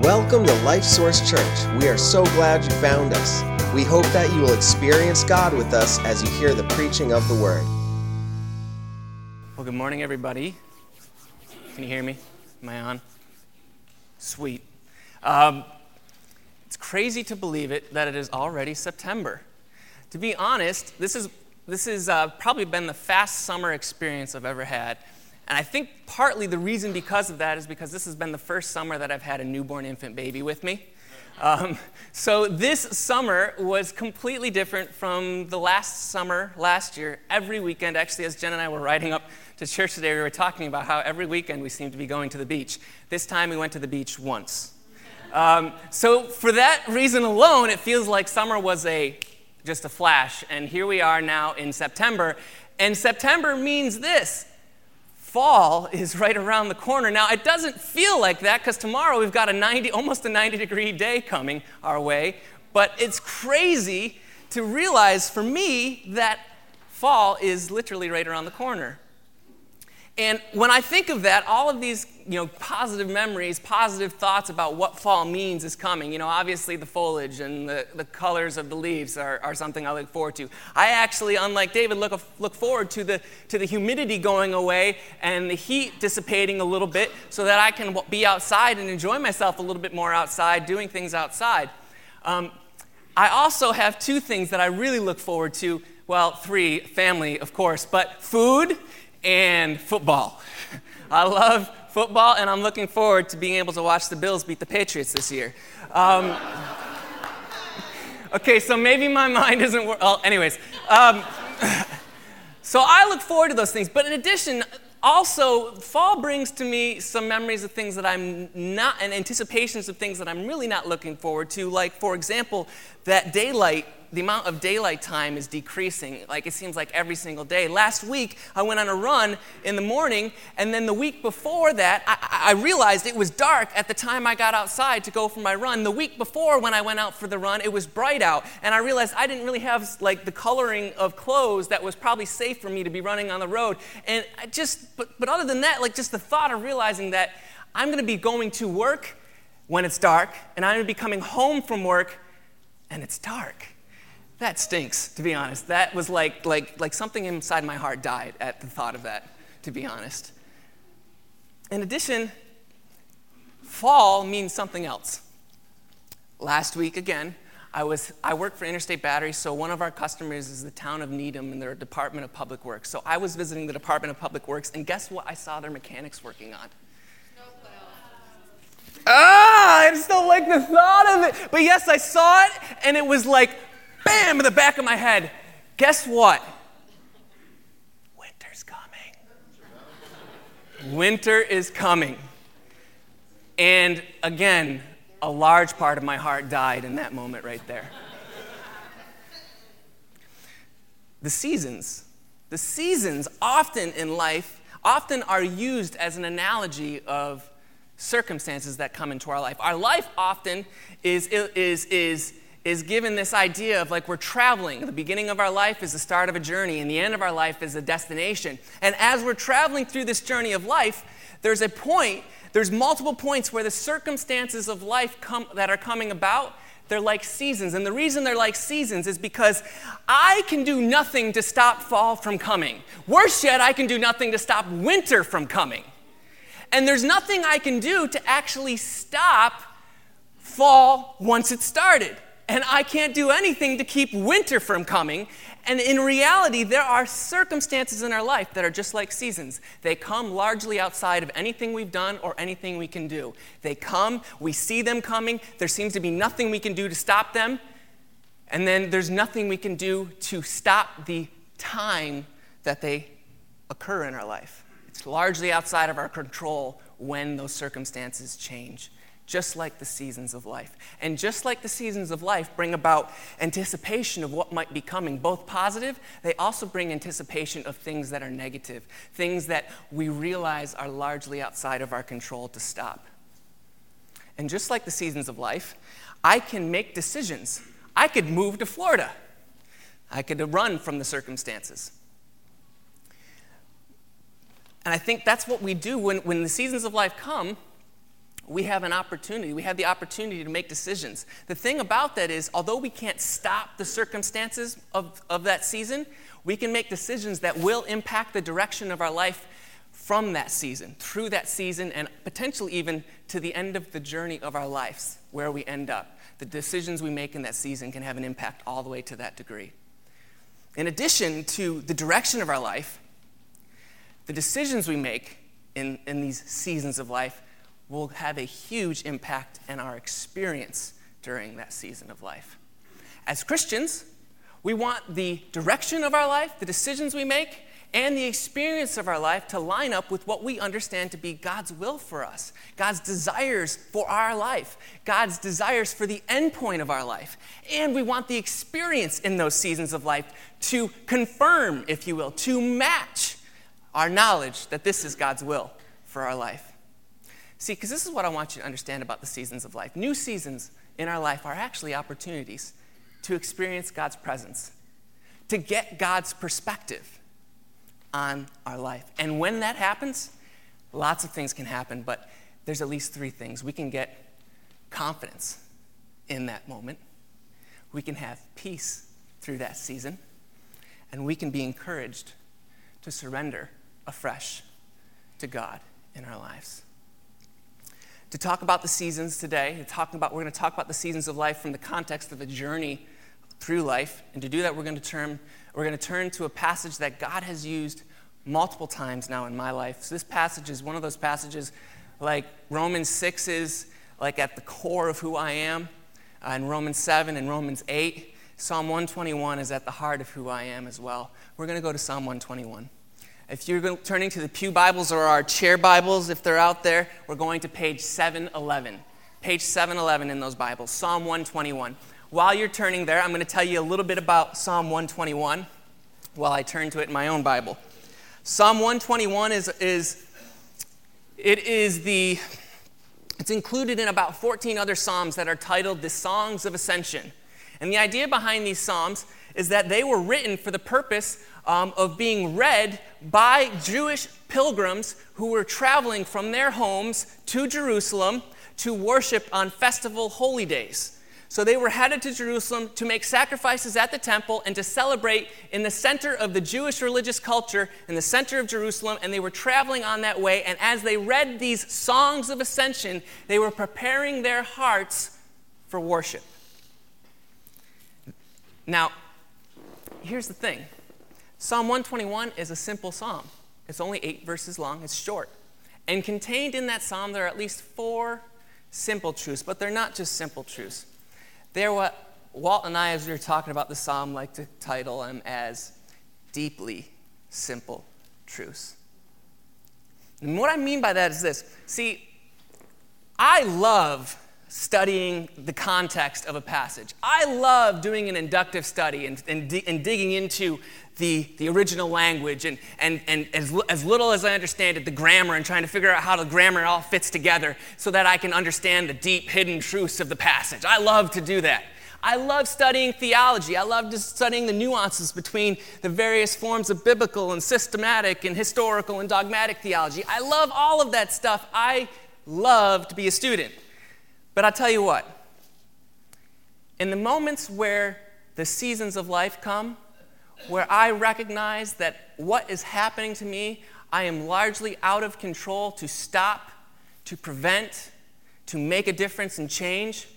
Welcome to Life Source Church. We are so glad you found us. We hope that you will experience God with us as you hear the preaching of the Word. Well, good morning, everybody. Can you hear me? Am I on? Sweet. Um, it's crazy to believe it that it is already September. To be honest, this is this has uh, probably been the fast summer experience I've ever had. And I think partly the reason because of that is because this has been the first summer that I've had a newborn infant baby with me. Um, so this summer was completely different from the last summer last year. Every weekend, actually, as Jen and I were riding up to church today, we were talking about how every weekend we seem to be going to the beach. This time we went to the beach once. Um, so for that reason alone, it feels like summer was a just a flash. And here we are now in September. And September means this fall is right around the corner. Now, it doesn't feel like that because tomorrow we've got a 90, almost a 90 degree day coming our way. But it's crazy to realize for me that fall is literally right around the corner. And when I think of that, all of these you know, positive memories, positive thoughts about what fall means is coming. You know, obviously the foliage and the, the colors of the leaves are, are something I look forward to. I actually, unlike David, look, look forward to the, to the humidity going away and the heat dissipating a little bit so that I can be outside and enjoy myself a little bit more outside, doing things outside. Um, I also have two things that I really look forward to. Well, three family, of course, but food and football. I love football, and I'm looking forward to being able to watch the Bills beat the Patriots this year. Um, okay, so maybe my mind isn't. Well, anyways. Um, so I look forward to those things. But in addition, also, fall brings to me some memories of things that I'm not, and anticipations of things that I'm really not looking forward to. Like, for example, that daylight the amount of daylight time is decreasing. Like it seems like every single day. Last week, I went on a run in the morning, and then the week before that, I, I, realized it was dark at the time I got outside to go for my run. The week before, when I went out for the run, it was bright out, and I realized I didn't really have like the coloring of clothes that was probably safe for me to be running on the road. And I just, but, but other than that, like just the thought of realizing that I'm going to be going to work when it's dark, and I'm going to be coming home from work, and it's dark that stinks, to be honest. That was like, like, like something inside my heart died at the thought of that, to be honest. In addition, fall means something else. Last week, again, I, was, I work for Interstate Battery, so one of our customers is the town of Needham and their Department of Public Works. So I was visiting the Department of Public Works, and guess what I saw their mechanics working on? Ah, I just don't like the thought of it. But yes, I saw it, and it was like bam, in the back of my head. Guess what? Winter's coming. Winter is coming. And again, a large part of my heart died in that moment right there. the seasons. The seasons often in life often are used as an analogy of circumstances that come into our life. Our life often is, is, is is given this idea of like we're traveling. The beginning of our life is the start of a journey, and the end of our life is a destination. And as we're traveling through this journey of life, there's a point, there's multiple points where the circumstances of life come, that are coming about, they're like seasons. And the reason they're like seasons is because I can do nothing to stop fall from coming. Worse yet, I can do nothing to stop winter from coming. And there's nothing I can do to actually stop fall once it started and I can't do anything to keep winter from coming. And in reality, there are circumstances in our life that are just like seasons. They come largely outside of anything we've done or anything we can do. They come, we see them coming, there seems to be nothing we can do to stop them, and then there's nothing we can do to stop the time that they occur in our life. It's largely outside of our control when those circumstances change just like the seasons of life. And just like the seasons of life bring about anticipation of what might be coming, both positive, they also bring anticipation of things that are negative, things that we realize are largely outside of our control to stop. And just like the seasons of life, I can make decisions. I could move to Florida. I could run from the circumstances. And I think that's what we do when, when the seasons of life come we have an opportunity. We have the opportunity to make decisions. The thing about that is, although we can't stop the circumstances of, of that season, we can make decisions that will impact the direction of our life from that season, through that season, and potentially even to the end of the journey of our lives, where we end up. The decisions we make in that season can have an impact all the way to that degree. In addition to the direction of our life, the decisions we make in, in these seasons of life will have a huge impact in our experience during that season of life. As Christians, we want the direction of our life, the decisions we make, and the experience of our life to line up with what we understand to be God's will for us, God's desires for our life, God's desires for the end point of our life. And we want the experience in those seasons of life to confirm, if you will, to match our knowledge that this is God's will for our life. See, because this is what I want you to understand about the seasons of life. New seasons in our life are actually opportunities to experience God's presence, to get God's perspective on our life. And when that happens, lots of things can happen, but there's at least three things. We can get confidence in that moment, we can have peace through that season, and we can be encouraged to surrender afresh to God in our lives. To talk about the seasons today, talking about, we're going to talk about the seasons of life from the context of a journey through life. And to do that, we're going to turn, we're going to turn to a passage that God has used multiple times now in my life. So this passage is one of those passages like Romans 6 is like at the core of who I am, uh, and Romans 7 and Romans 8. Psalm 121 is at the heart of who I am as well. We're going to go to Psalm 121. If you're turning to the Pew Bibles or our chair Bibles, if they're out there, we're going to page 711. Page 711 in those Bibles, Psalm 121. While you're turning there, I'm going to tell you a little bit about Psalm 121 while I turn to it in my own Bible. Psalm 121 is, is it is the it's included in about 14 other psalms that are titled the Songs of Ascension. And the idea behind these psalms is that they were written for the purpose um, of being read by Jewish pilgrims who were traveling from their homes to Jerusalem to worship on festival holy days. So they were headed to Jerusalem to make sacrifices at the temple and to celebrate in the center of the Jewish religious culture, in the center of Jerusalem, and they were traveling on that way. And as they read these songs of ascension, they were preparing their hearts for worship. Now, here's the thing Psalm 121 is a simple psalm, it's only eight verses long, it's short. And contained in that psalm, there are at least four simple truths, but they're not just simple truths. They're what Walt and I, as we were talking about the psalm, like to title them as deeply simple truths. And what I mean by that is this see, I love studying the context of a passage. I love doing an inductive study and, and, and digging into the, the original language and, and, and as, as little as I understand it, the grammar and trying to figure out how the grammar all fits together so that I can understand the deep hidden truths of the passage. I love to do that. I love studying theology. I love studying the nuances between the various forms of biblical and systematic and historical and dogmatic theology. I love all of that stuff. I love to be a student. But I'll tell you what, in the moments where the seasons of life come, where I recognize that what is happening to me, I am largely out of control to stop, to prevent, to make a difference and change,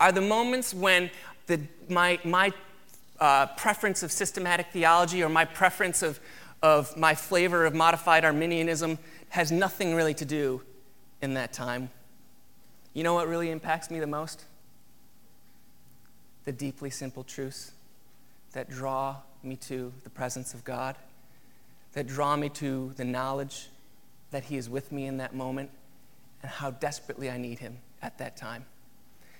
are the moments when the, my, my uh, preference of systematic theology or my preference of, of my flavor of modified Arminianism has nothing really to do in that time you know what really impacts me the most? The deeply simple truths that draw me to the presence of God, that draw me to the knowledge that He is with me in that moment and how desperately I need Him at that time.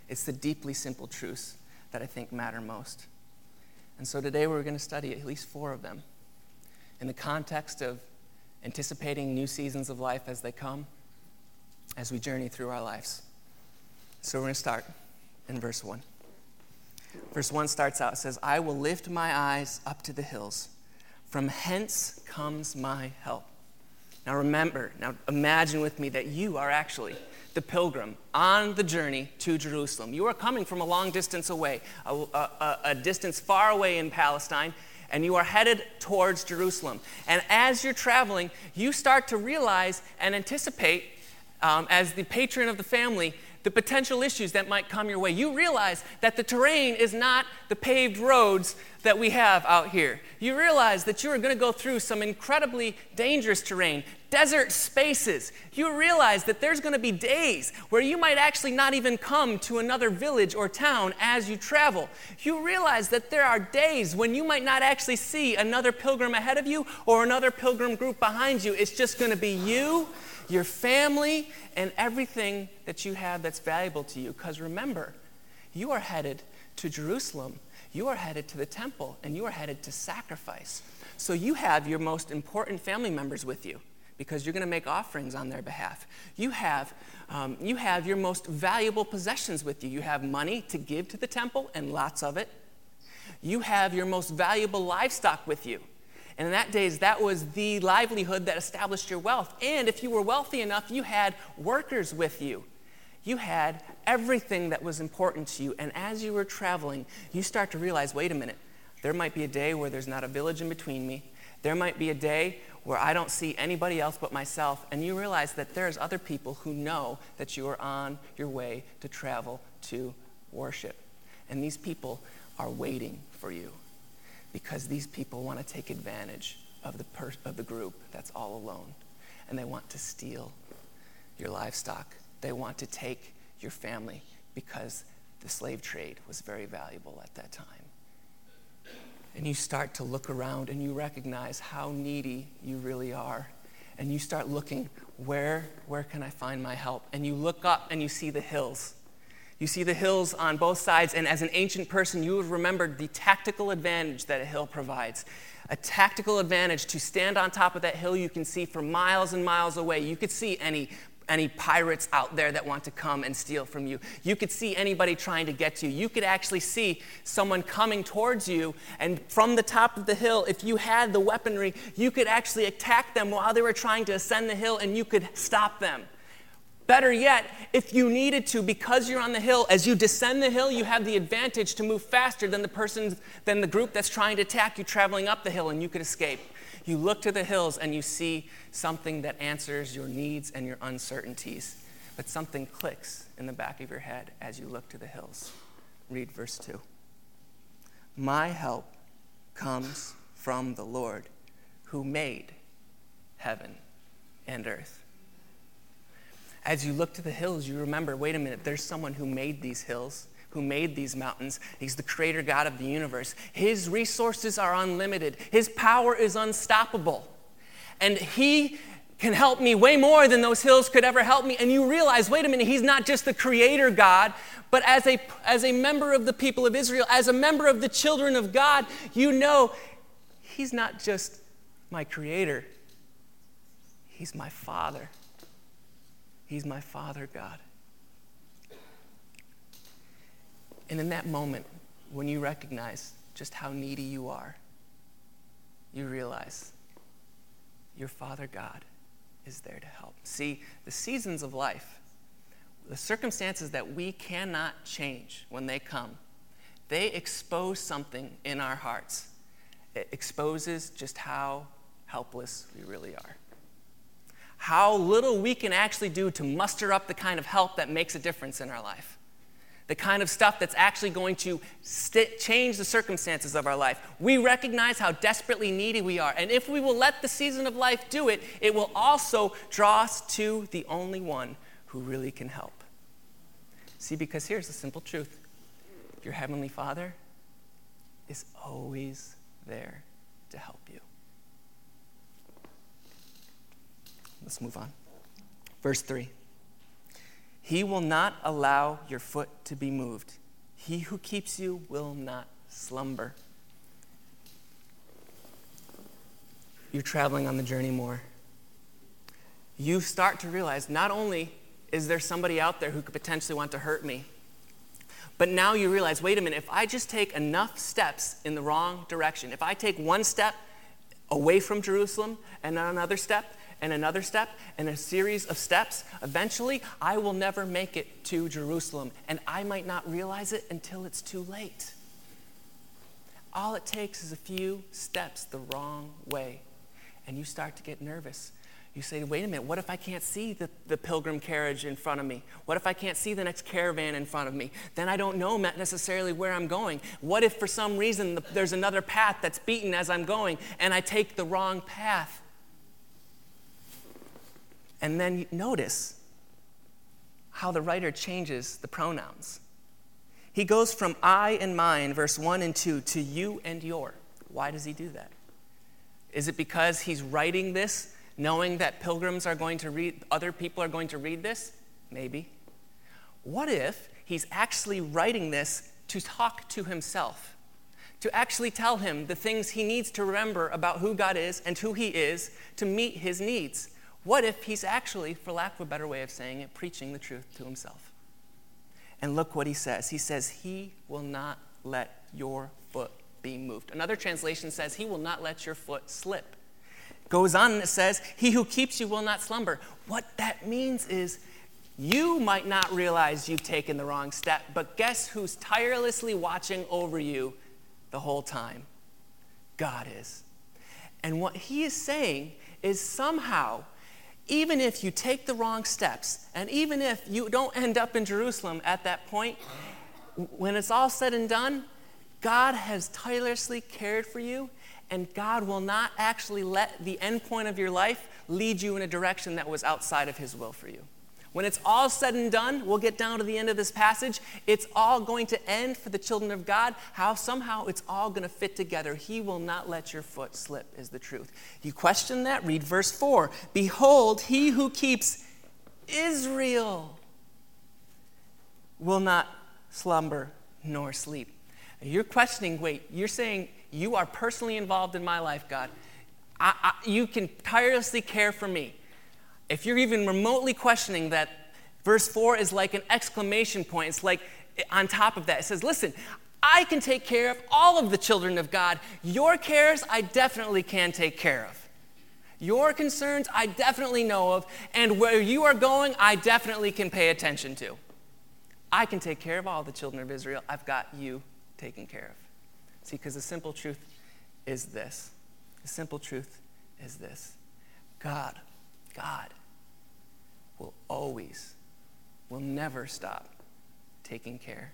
It's the deeply simple truths that I think matter most. And so today we're going to study at least four of them in the context of anticipating new seasons of life as they come, as we journey through our lives. So we're going to start in verse 1. Verse 1 starts out, says, I will lift my eyes up to the hills. From hence comes my help. Now remember, now imagine with me that you are actually the pilgrim on the journey to Jerusalem. You are coming from a long distance away, a, a, a, distance far away in Palestine, and you are headed towards Jerusalem. And as you're traveling, you start to realize and anticipate, um, as the patron of the family, the potential issues that might come your way. You realize that the terrain is not the paved roads that we have out here. You realize that you are going to go through some incredibly dangerous terrain, desert spaces. You realize that there's going to be days where you might actually not even come to another village or town as you travel. You realize that there are days when you might not actually see another pilgrim ahead of you or another pilgrim group behind you. It's just going to be you your family, and everything that you have that's valuable to you. Because remember, you are headed to Jerusalem, you are headed to the temple, and you are headed to sacrifice. So you have your most important family members with you because you're going to make offerings on their behalf. You have, um, you have your most valuable possessions with you. You have money to give to the temple, and lots of it. You have your most valuable livestock with you. And in that days, that was the livelihood that established your wealth. And if you were wealthy enough, you had workers with you. You had everything that was important to you. And as you were traveling, you start to realize wait a minute, there might be a day where there's not a village in between me. There might be a day where I don't see anybody else but myself. And you realize that there's other people who know that you are on your way to travel to worship. And these people are waiting for you because these people want to take advantage of the, per- of the group that's all alone. And they want to steal your livestock. They want to take your family because the slave trade was very valuable at that time. And you start to look around and you recognize how needy you really are. And you start looking, where, where can I find my help? And you look up and you see the hills you see the hills on both sides, and as an ancient person, you have remembered the tactical advantage that a hill provides. A tactical advantage to stand on top of that hill you can see for miles and miles away. You could see any any pirates out there that want to come and steal from you. You could see anybody trying to get to you. You could actually see someone coming towards you, and from the top of the hill, if you had the weaponry, you could actually attack them while they were trying to ascend the hill and you could stop them. Better yet, if you needed to, because you're on the hill, as you descend the hill, you have the advantage to move faster than the person, than the group that's trying to attack you traveling up the hill, and you could escape. You look to the hills and you see something that answers your needs and your uncertainties. But something clicks in the back of your head as you look to the hills. Read verse 2. My help comes from the Lord who made heaven and earth as you look to the hills, you remember wait a minute, there's someone who made these hills, who made these mountains. He's the creator God of the universe. His resources are unlimited, His power is unstoppable. And He can help me way more than those hills could ever help me. And you realize, wait a minute, He's not just the creator God, but as a, as a member of the people of Israel, as a member of the children of God, you know He's not just my creator, He's my Father. He's my Father God. And in that moment, when you recognize just how needy you are, you realize your Father God is there to help. See, the seasons of life, the circumstances that we cannot change when they come, they expose something in our hearts. It exposes just how helpless we really are how little we can actually do to muster up the kind of help that makes a difference in our life. The kind of stuff that's actually going to st- change the circumstances of our life. We recognize how desperately needy we are. And if we will let the season of life do it, it will also draw us to the only one who really can help. See, because here's the simple truth your Heavenly Father is always there to help you. Let's move on. Verse 3 He will not allow your foot to be moved. He who keeps you will not slumber. You're traveling on the journey more. You start to realize not only is there somebody out there who could potentially want to hurt me, but now you realize wait a minute, if I just take enough steps in the wrong direction, if I take one step away from Jerusalem and then another step, and another step and a series of steps, eventually I will never make it to Jerusalem. And I might not realize it until it's too late. All it takes is a few steps the wrong way, and you start to get nervous you say, wait a minute, what if I can't see the, the pilgrim carriage in front of me? What if I can't see the next caravan in front of me? Then I don't know necessarily where I'm going. What if for some reason the, there's another path that's beaten as I'm going and I take the wrong path? And then notice how the writer changes the pronouns. He goes from I and mine, verse 1 and 2, to you and your. Why does he do that? Is it because he's writing this knowing that pilgrims are going to read, other people are going to read this? Maybe. What if he's actually writing this to talk to himself? To actually tell him the things he needs to remember about who God is and who he is to meet his needs? What if he's actually, for lack of a better way of saying it, preaching the truth to himself? And look what he says. He says, He will not let your foot be moved. Another translation says, He will not let your foot slip. Goes on and it says, He who keeps you will not slumber. What that means is you might not realize you've taken the wrong step, but guess who's tirelessly watching over you the whole time? God is. And what he is saying is somehow, even if you take the wrong steps, and even if you don't end up in Jerusalem at that point, when it's all said and done, God has tirelessly cared for you and God will not actually let the end point of your life lead you in a direction that was outside of His will for you. When it's all said and done, we'll get down to the end of this passage. It's all going to end for the children of God. How somehow it's all going to fit together. He will not let your foot slip, is the truth. You question that? Read verse 4. Behold, he who keeps Israel will not slumber nor sleep. You're questioning, wait, you're saying you are personally involved in my life, God. I, I, you can tirelessly care for me. If you're even remotely questioning that, verse 4 is like an exclamation point. It's like on top of that, it says, Listen, I can take care of all of the children of God. Your cares, I definitely can take care of. Your concerns, I definitely know of. And where you are going, I definitely can pay attention to. I can take care of all the children of Israel. I've got you taken care of. See, because the simple truth is this the simple truth is this God, God always, will never stop taking care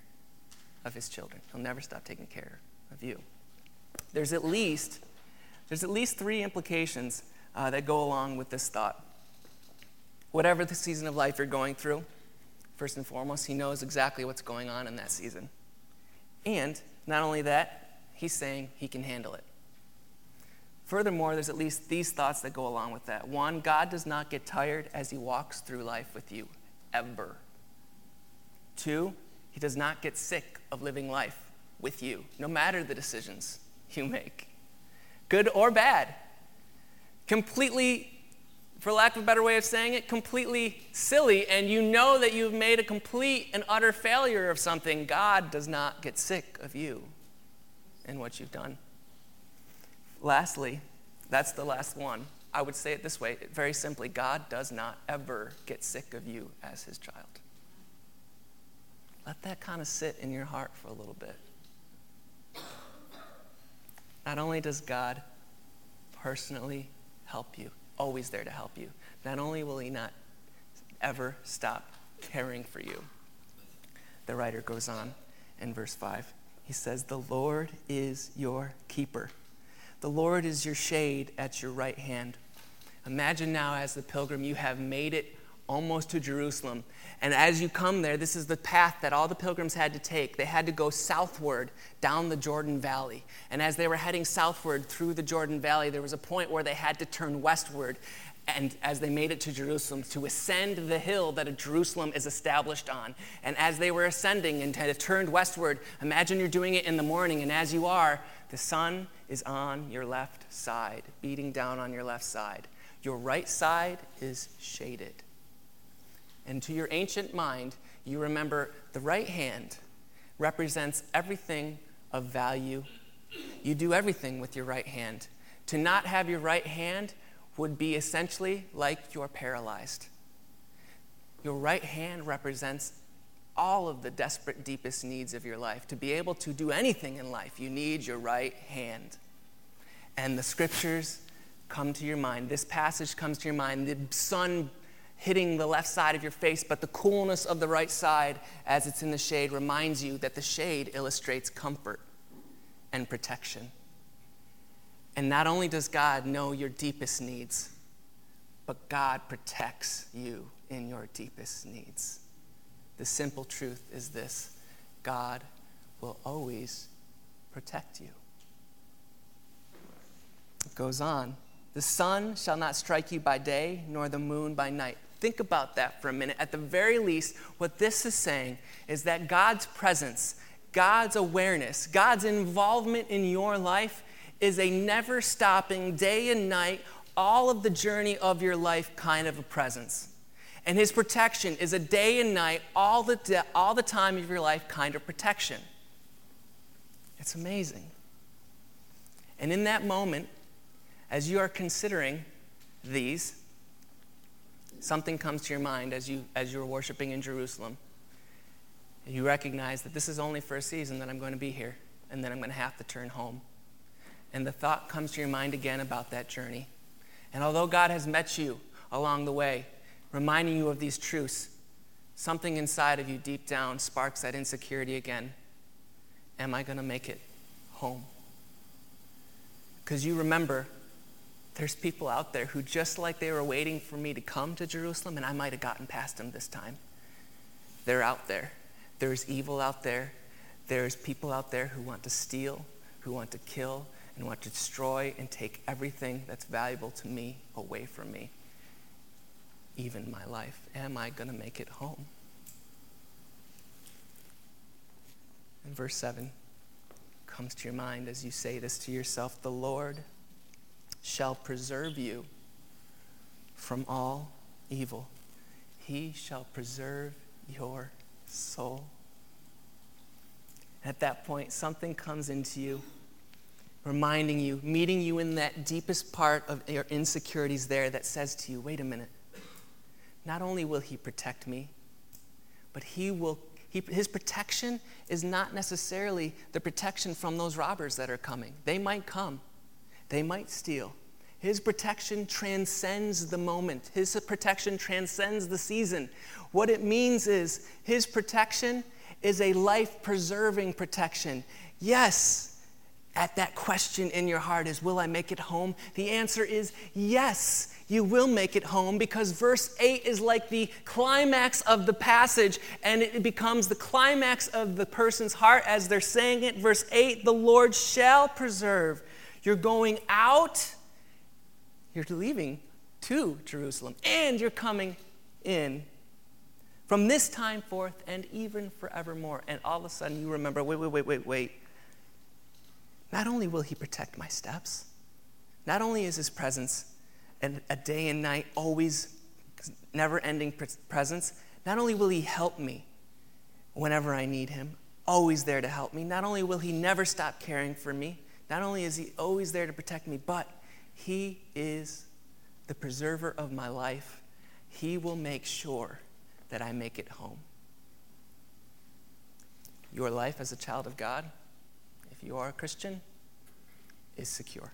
of his children. He'll never stop taking care of you. There's at least, there's at least three implications uh, that go along with this thought. Whatever the season of life you're going through, first and foremost, he knows exactly what's going on in that season. And not only that, he's saying he can handle it. Furthermore, there's at least these thoughts that go along with that. One, God does not get tired as he walks through life with you, ever. Two, he does not get sick of living life with you, no matter the decisions you make, good or bad. Completely, for lack of a better way of saying it, completely silly, and you know that you've made a complete and utter failure of something. God does not get sick of you and what you've done. Lastly, that's the last one. I would say it this way very simply God does not ever get sick of you as his child. Let that kind of sit in your heart for a little bit. Not only does God personally help you, always there to help you, not only will he not ever stop caring for you, the writer goes on in verse 5 he says, The Lord is your keeper. The Lord is your shade at your right hand. Imagine now, as the pilgrim, you have made it almost to Jerusalem. And as you come there, this is the path that all the pilgrims had to take. They had to go southward down the Jordan Valley. And as they were heading southward through the Jordan Valley, there was a point where they had to turn westward and as they made it to Jerusalem, to ascend the hill that Jerusalem is established on. And as they were ascending and had turned westward, imagine you're doing it in the morning, and as you are, the sun is on your left side, beating down on your left side. Your right side is shaded. And to your ancient mind, you remember the right hand represents everything of value. You do everything with your right hand. To not have your right hand would be essentially like you're paralyzed. Your right hand represents all of the desperate, deepest needs of your life. To be able to do anything in life, you need your right hand. And the scriptures come to your mind. This passage comes to your mind. The sun hitting the left side of your face, but the coolness of the right side as it's in the shade reminds you that the shade illustrates comfort and protection. And not only does God know your deepest needs, but God protects you in your deepest needs. The simple truth is this God will always protect you. It goes on. The sun shall not strike you by day, nor the moon by night. Think about that for a minute. At the very least, what this is saying is that God's presence, God's awareness, God's involvement in your life is a never stopping, day and night, all of the journey of your life kind of a presence. And his protection is a day and night, all the, de- all the time of your life kind of protection. It's amazing. And in that moment, as you are considering these, something comes to your mind as, you, as you're worshiping in Jerusalem. You recognize that this is only for a season that I'm going to be here, and then I'm going to have to turn home. And the thought comes to your mind again about that journey. And although God has met you along the way, reminding you of these truths, something inside of you deep down sparks that insecurity again. Am I going to make it home? Because you remember, there's people out there who, just like they were waiting for me to come to Jerusalem, and I might have gotten past them this time, they're out there. There's evil out there. There's people out there who want to steal, who want to kill, and want to destroy and take everything that's valuable to me away from me even my life? Am I going to make it home? And verse 7 comes to your mind as you say this to yourself The Lord shall preserve you from all evil, He shall preserve your soul. At that point, something comes into you, reminding you, meeting you in that deepest part of your insecurities there that says to you, wait a minute not only will he protect me, but he will, he, his protection is not necessarily the protection from those robbers that are coming. They might come, they might steal. His protection transcends the moment. His protection transcends the season. What it means is his protection is a life preserving protection. Yes, at that question in your heart is, Will I make it home? The answer is yes you will make it home because verse 8 is like the climax of the passage and it becomes the climax of the person's heart as they're saying it. Verse 8 the Lord shall preserve. You're going out, you're leaving to Jerusalem, and you're coming in from this time forth and even forevermore. And all of a sudden you remember wait, wait, wait, wait, wait. Not only will he protect my steps, not only is his presence and a day and night, always never ending presence, not only will He help me whenever I need Him, always there to help me, not only will He never stop caring for me, not only is He always there to protect me, but He is the preserver of my life. He will make sure that I make it home. Your life as a child of God, you are a Christian, is secure.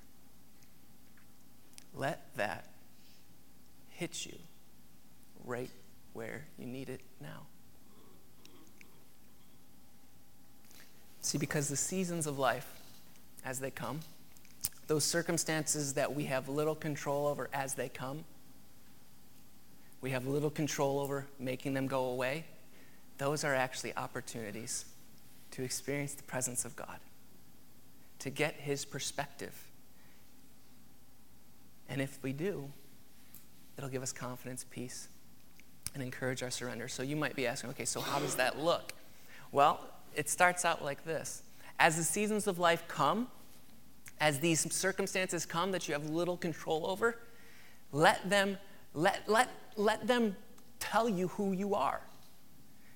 Let that hit you right where you need it now. See, because the seasons of life, as they come, those circumstances that we have little control over as they come, we have little control over making them go away, those are actually opportunities to experience the presence of God, to get His perspective and if we do, it'll give us confidence, peace, and encourage our surrender. So you might be asking, okay, so how does that look? Well, it starts out like this As the seasons of life come, as these circumstances come that you have little control over, let them, let, let, let them tell you who you are.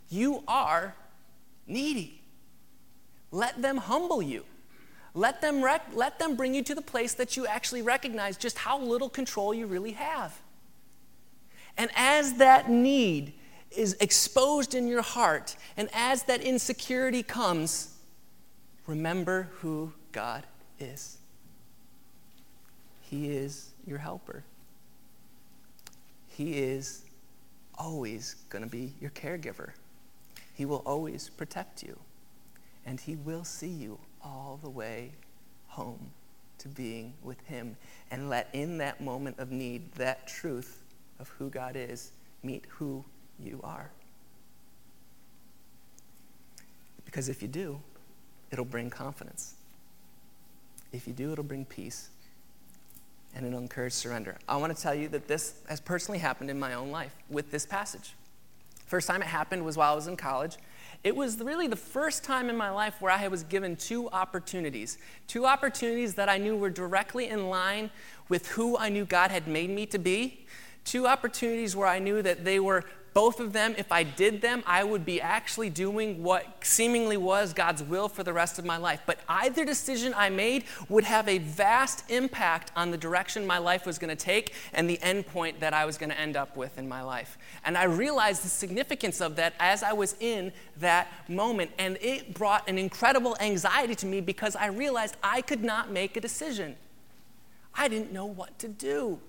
You are needy. Let them humble you. Let them, rec- let them bring you to the place that you actually recognize just how little control you really have. And as that need is exposed in your heart, and as that insecurity comes, remember who God is. He is your helper. He is always going to be your caregiver. He will always protect you, and He will see you all the way home to being with Him. And let in that moment of need, that truth of who God is, meet who you are. Because if you do, it'll bring confidence. If you do, it'll bring peace and it'll encourage surrender. I want to tell you that this has personally happened in my own life with this passage. First time it happened was while I was in college. It was really the first time in my life where I was given two opportunities. Two opportunities that I knew were directly in line with who I knew God had made me to be. Two opportunities where I knew that they were both of them, if I did them, I would be actually doing what seemingly was God's will for the rest of my life. But either decision I made would have a vast impact on the direction my life was going to take and the end point that I was going to end up with in my life. And I realized the significance of that as I was in that moment. And it brought an incredible anxiety to me because I realized I could not make a decision. I didn't know what to do.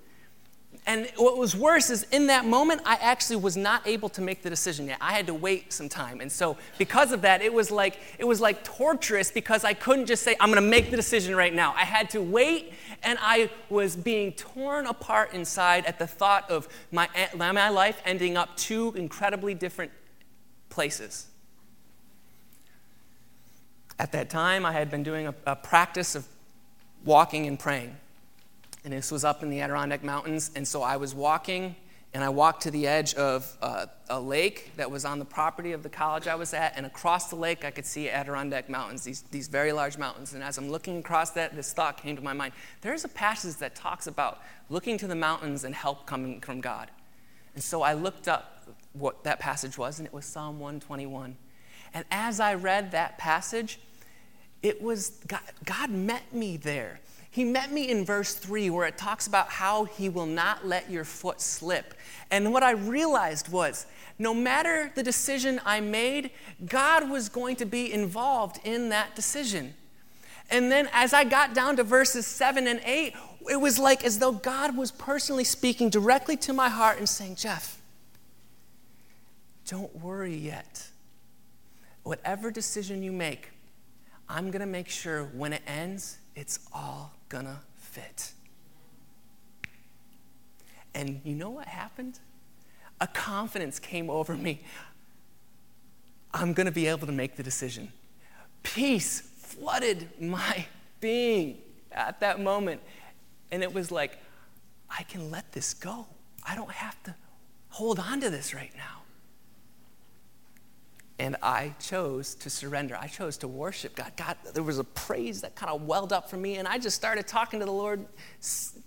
And what was worse is in that moment, I actually was not able to make the decision yet. I had to wait some time. And so because of that, it was like it was like torturous because I couldn't just say, I'm gonna make the decision right now. I had to wait, and I was being torn apart inside at the thought of my, my life ending up two incredibly different places. At that time, I had been doing a, a practice of walking and praying and this was up in the Adirondack Mountains. And so I was walking, and I walked to the edge of uh, a lake that was on the property of the college I was at. And across the lake, I could see Adirondack Mountains, these, these very large mountains. And as I'm looking across that, this thought came to my mind. There's a passage that talks about looking to the mountains and help coming from God. And so I looked up what that passage was, and it was Psalm 121. And as I read that passage, it was God, God met me there. He met me in verse 3 where it talks about how he will not let your foot slip. And what I realized was no matter the decision I made, God was going to be involved in that decision. And then as I got down to verses 7 and 8, it was like as though God was personally speaking directly to my heart and saying, Jeff, don't worry yet. Whatever decision you make, I'm going to make sure when it ends, it's all gonna fit. And you know what happened? A confidence came over me. I'm gonna be able to make the decision. Peace flooded my being at that moment. And it was like, I can let this go. I don't have to hold on to this right now. And I chose to surrender. I chose to worship God. God, there was a praise that kind of welled up for me, and I just started talking to the Lord,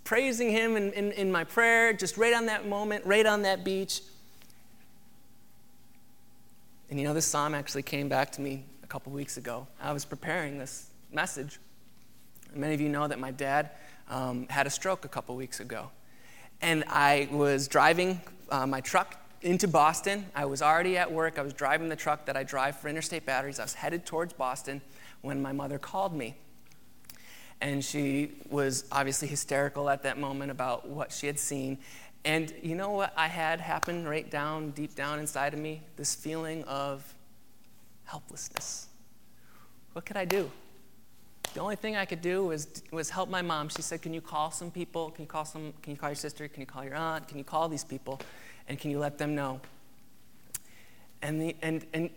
praising Him in, in, in my prayer, just right on that moment, right on that beach. And you know, this psalm actually came back to me a couple weeks ago. I was preparing this message. Many of you know that my dad um, had a stroke a couple weeks ago. And I was driving uh, my truck into Boston. I was already at work. I was driving the truck that I drive for Interstate Batteries. I was headed towards Boston when my mother called me. And she was obviously hysterical at that moment about what she had seen. And you know what I had happen right down, deep down inside of me? This feeling of helplessness. What could I do? The only thing I could do was, was help my mom. She said, Can you call some people? Can you call some can you call your sister? Can you call your aunt? Can you call these people? And can you let them know? And, the, and, and,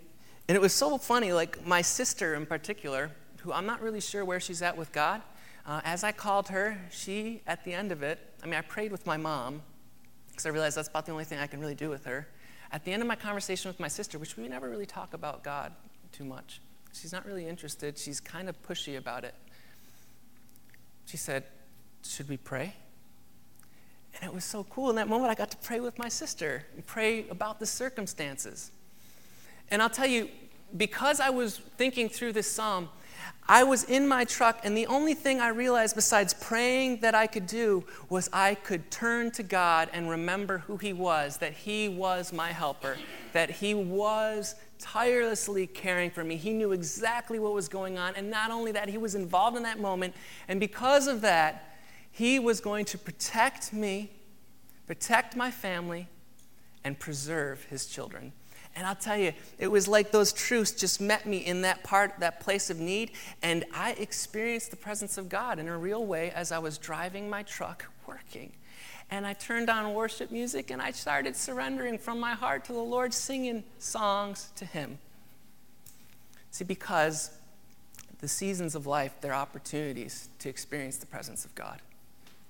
and it was so funny, like my sister in particular, who I'm not really sure where she's at with God, uh, as I called her, she, at the end of it, I mean, I prayed with my mom, because I realized that's about the only thing I can really do with her. At the end of my conversation with my sister, which we never really talk about God too much, she's not really interested, she's kind of pushy about it. She said, Should we pray? And it was so cool. In that moment, I got to pray with my sister and pray about the circumstances. And I'll tell you, because I was thinking through this psalm, I was in my truck, and the only thing I realized besides praying that I could do was I could turn to God and remember who He was, that He was my helper, that He was tirelessly caring for me. He knew exactly what was going on, and not only that, He was involved in that moment, and because of that, He was going to protect me, protect my family, and preserve His children. And I'll tell you, it was like those truths just met me in that part, that place of need. And I experienced the presence of God in a real way as I was driving my truck working. And I turned on worship music and I started surrendering from my heart to the Lord, singing songs to Him. See, because the seasons of life, they're opportunities to experience the presence of God,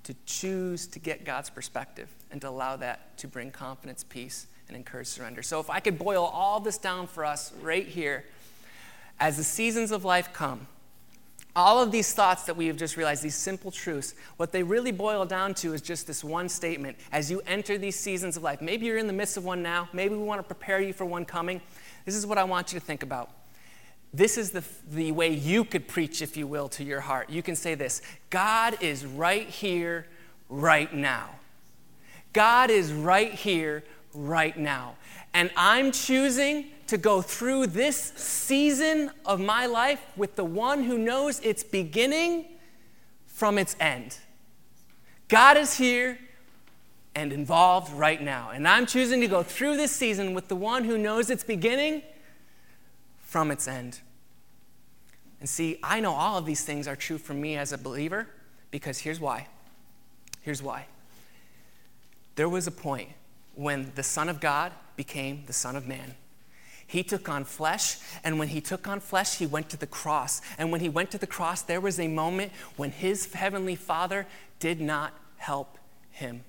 to choose to get God's perspective and to allow that to bring confidence, peace, and encourage surrender. So, if I could boil all this down for us right here, as the seasons of life come, all of these thoughts that we have just realized, these simple truths, what they really boil down to is just this one statement. As you enter these seasons of life, maybe you're in the midst of one now, maybe we want to prepare you for one coming. This is what I want you to think about. This is the, the way you could preach, if you will, to your heart. You can say this God is right here, right now. God is right here, right now. And I'm choosing to go through this season of my life with the one who knows its beginning from its end. God is here and involved right now. And I'm choosing to go through this season with the one who knows its beginning from its end. And see, I know all of these things are true for me as a believer because here's why. Here's why. There was a point when the Son of God became the Son of Man. He took on flesh, and when he took on flesh, he went to the cross. And when he went to the cross, there was a moment when his heavenly Father did not help him.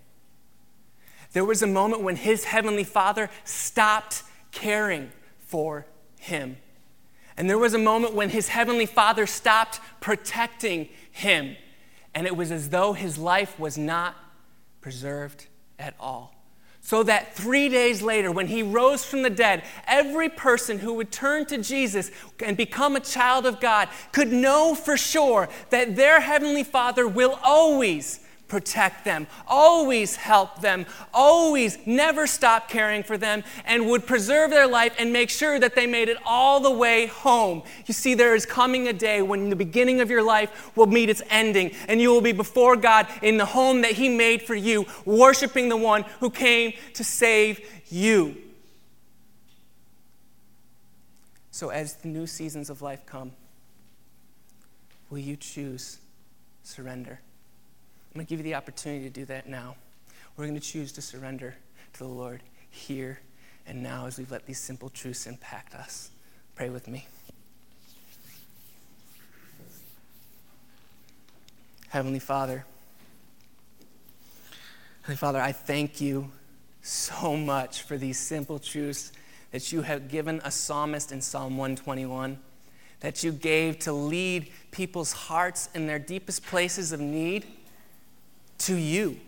There was a moment when his heavenly Father stopped caring for him. And there was a moment when his heavenly Father stopped protecting him. And it was as though his life was not preserved at all so that three days later, when he rose from the dead, every person who would turn to Jesus and become a child of God could know for sure that their heavenly Father will always protect them, always help them, always never stop caring for them, and would preserve their life and make sure that they made it all the way home. You see, there is coming a day when the beginning of your life will meet its ending, and you will be before God in the home that He made for you, worshiping the one who came to save you. So, as the new seasons of life come, will you choose surrender? I'm going to give you the opportunity to do that now. We're going to choose to surrender to the Lord here and now as we've let these simple truths impact us. Pray with me. Heavenly Father, Heavenly Father, I thank you so much for these simple truths that you have given a psalmist in Psalm 121, that you gave to lead people's hearts in their deepest places of need to you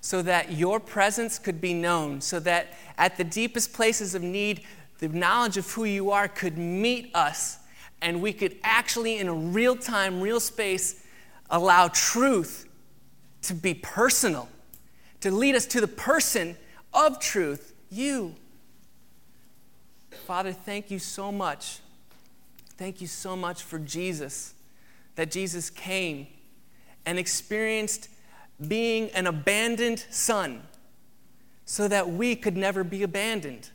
so that your presence could be known, so that at the deepest places of need, the knowledge of who you are could meet us, and we could actually, in a real time, real space, allow truth to be personal, to lead us to the person of truth, you. Father, thank you so much. Thank you so much for Jesus, that Jesus came and experienced being an abandoned son so that we could never be abandoned.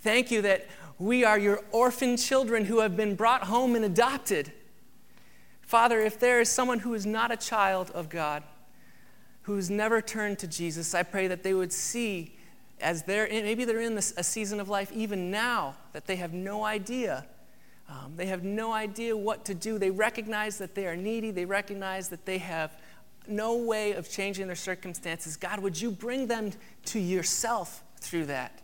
Thank you that we are your orphan children who have been brought home and adopted. Father, if there is someone who is not a child of God, who's never turned to Jesus, I pray that they would see as they're in, maybe they're in this, a season of life even now that they have no idea um, they have no idea what to do. They recognize that they are needy. They recognize that they have no way of changing their circumstances. God, would you bring them to yourself through that?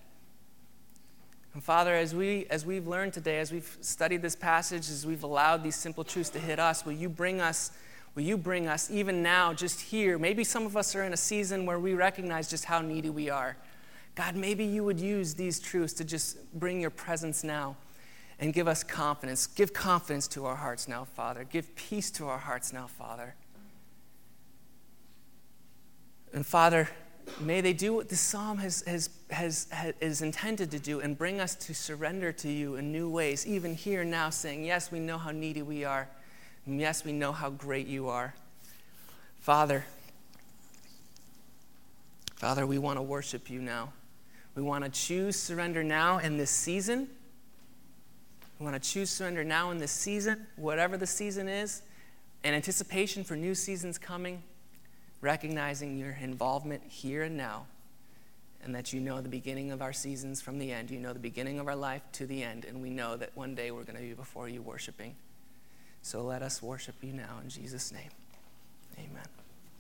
And Father, as, we, as we've learned today, as we've studied this passage, as we've allowed these simple truths to hit us, will you bring us, will you bring us even now, just here? Maybe some of us are in a season where we recognize just how needy we are. God, maybe you would use these truths to just bring your presence now and give us confidence. Give confidence to our hearts now, Father. Give peace to our hearts now, Father. And Father, may they do what the psalm has, has, has, has, is intended to do and bring us to surrender to you in new ways, even here now, saying, Yes, we know how needy we are. And yes, we know how great you are. Father, Father, we want to worship you now. We want to choose surrender now in this season. We want to choose surrender now in this season, whatever the season is, in anticipation for new seasons coming, recognizing your involvement here and now, and that you know the beginning of our seasons from the end. You know the beginning of our life to the end, and we know that one day we're going to be before you worshiping. So let us worship you now in Jesus' name. Amen.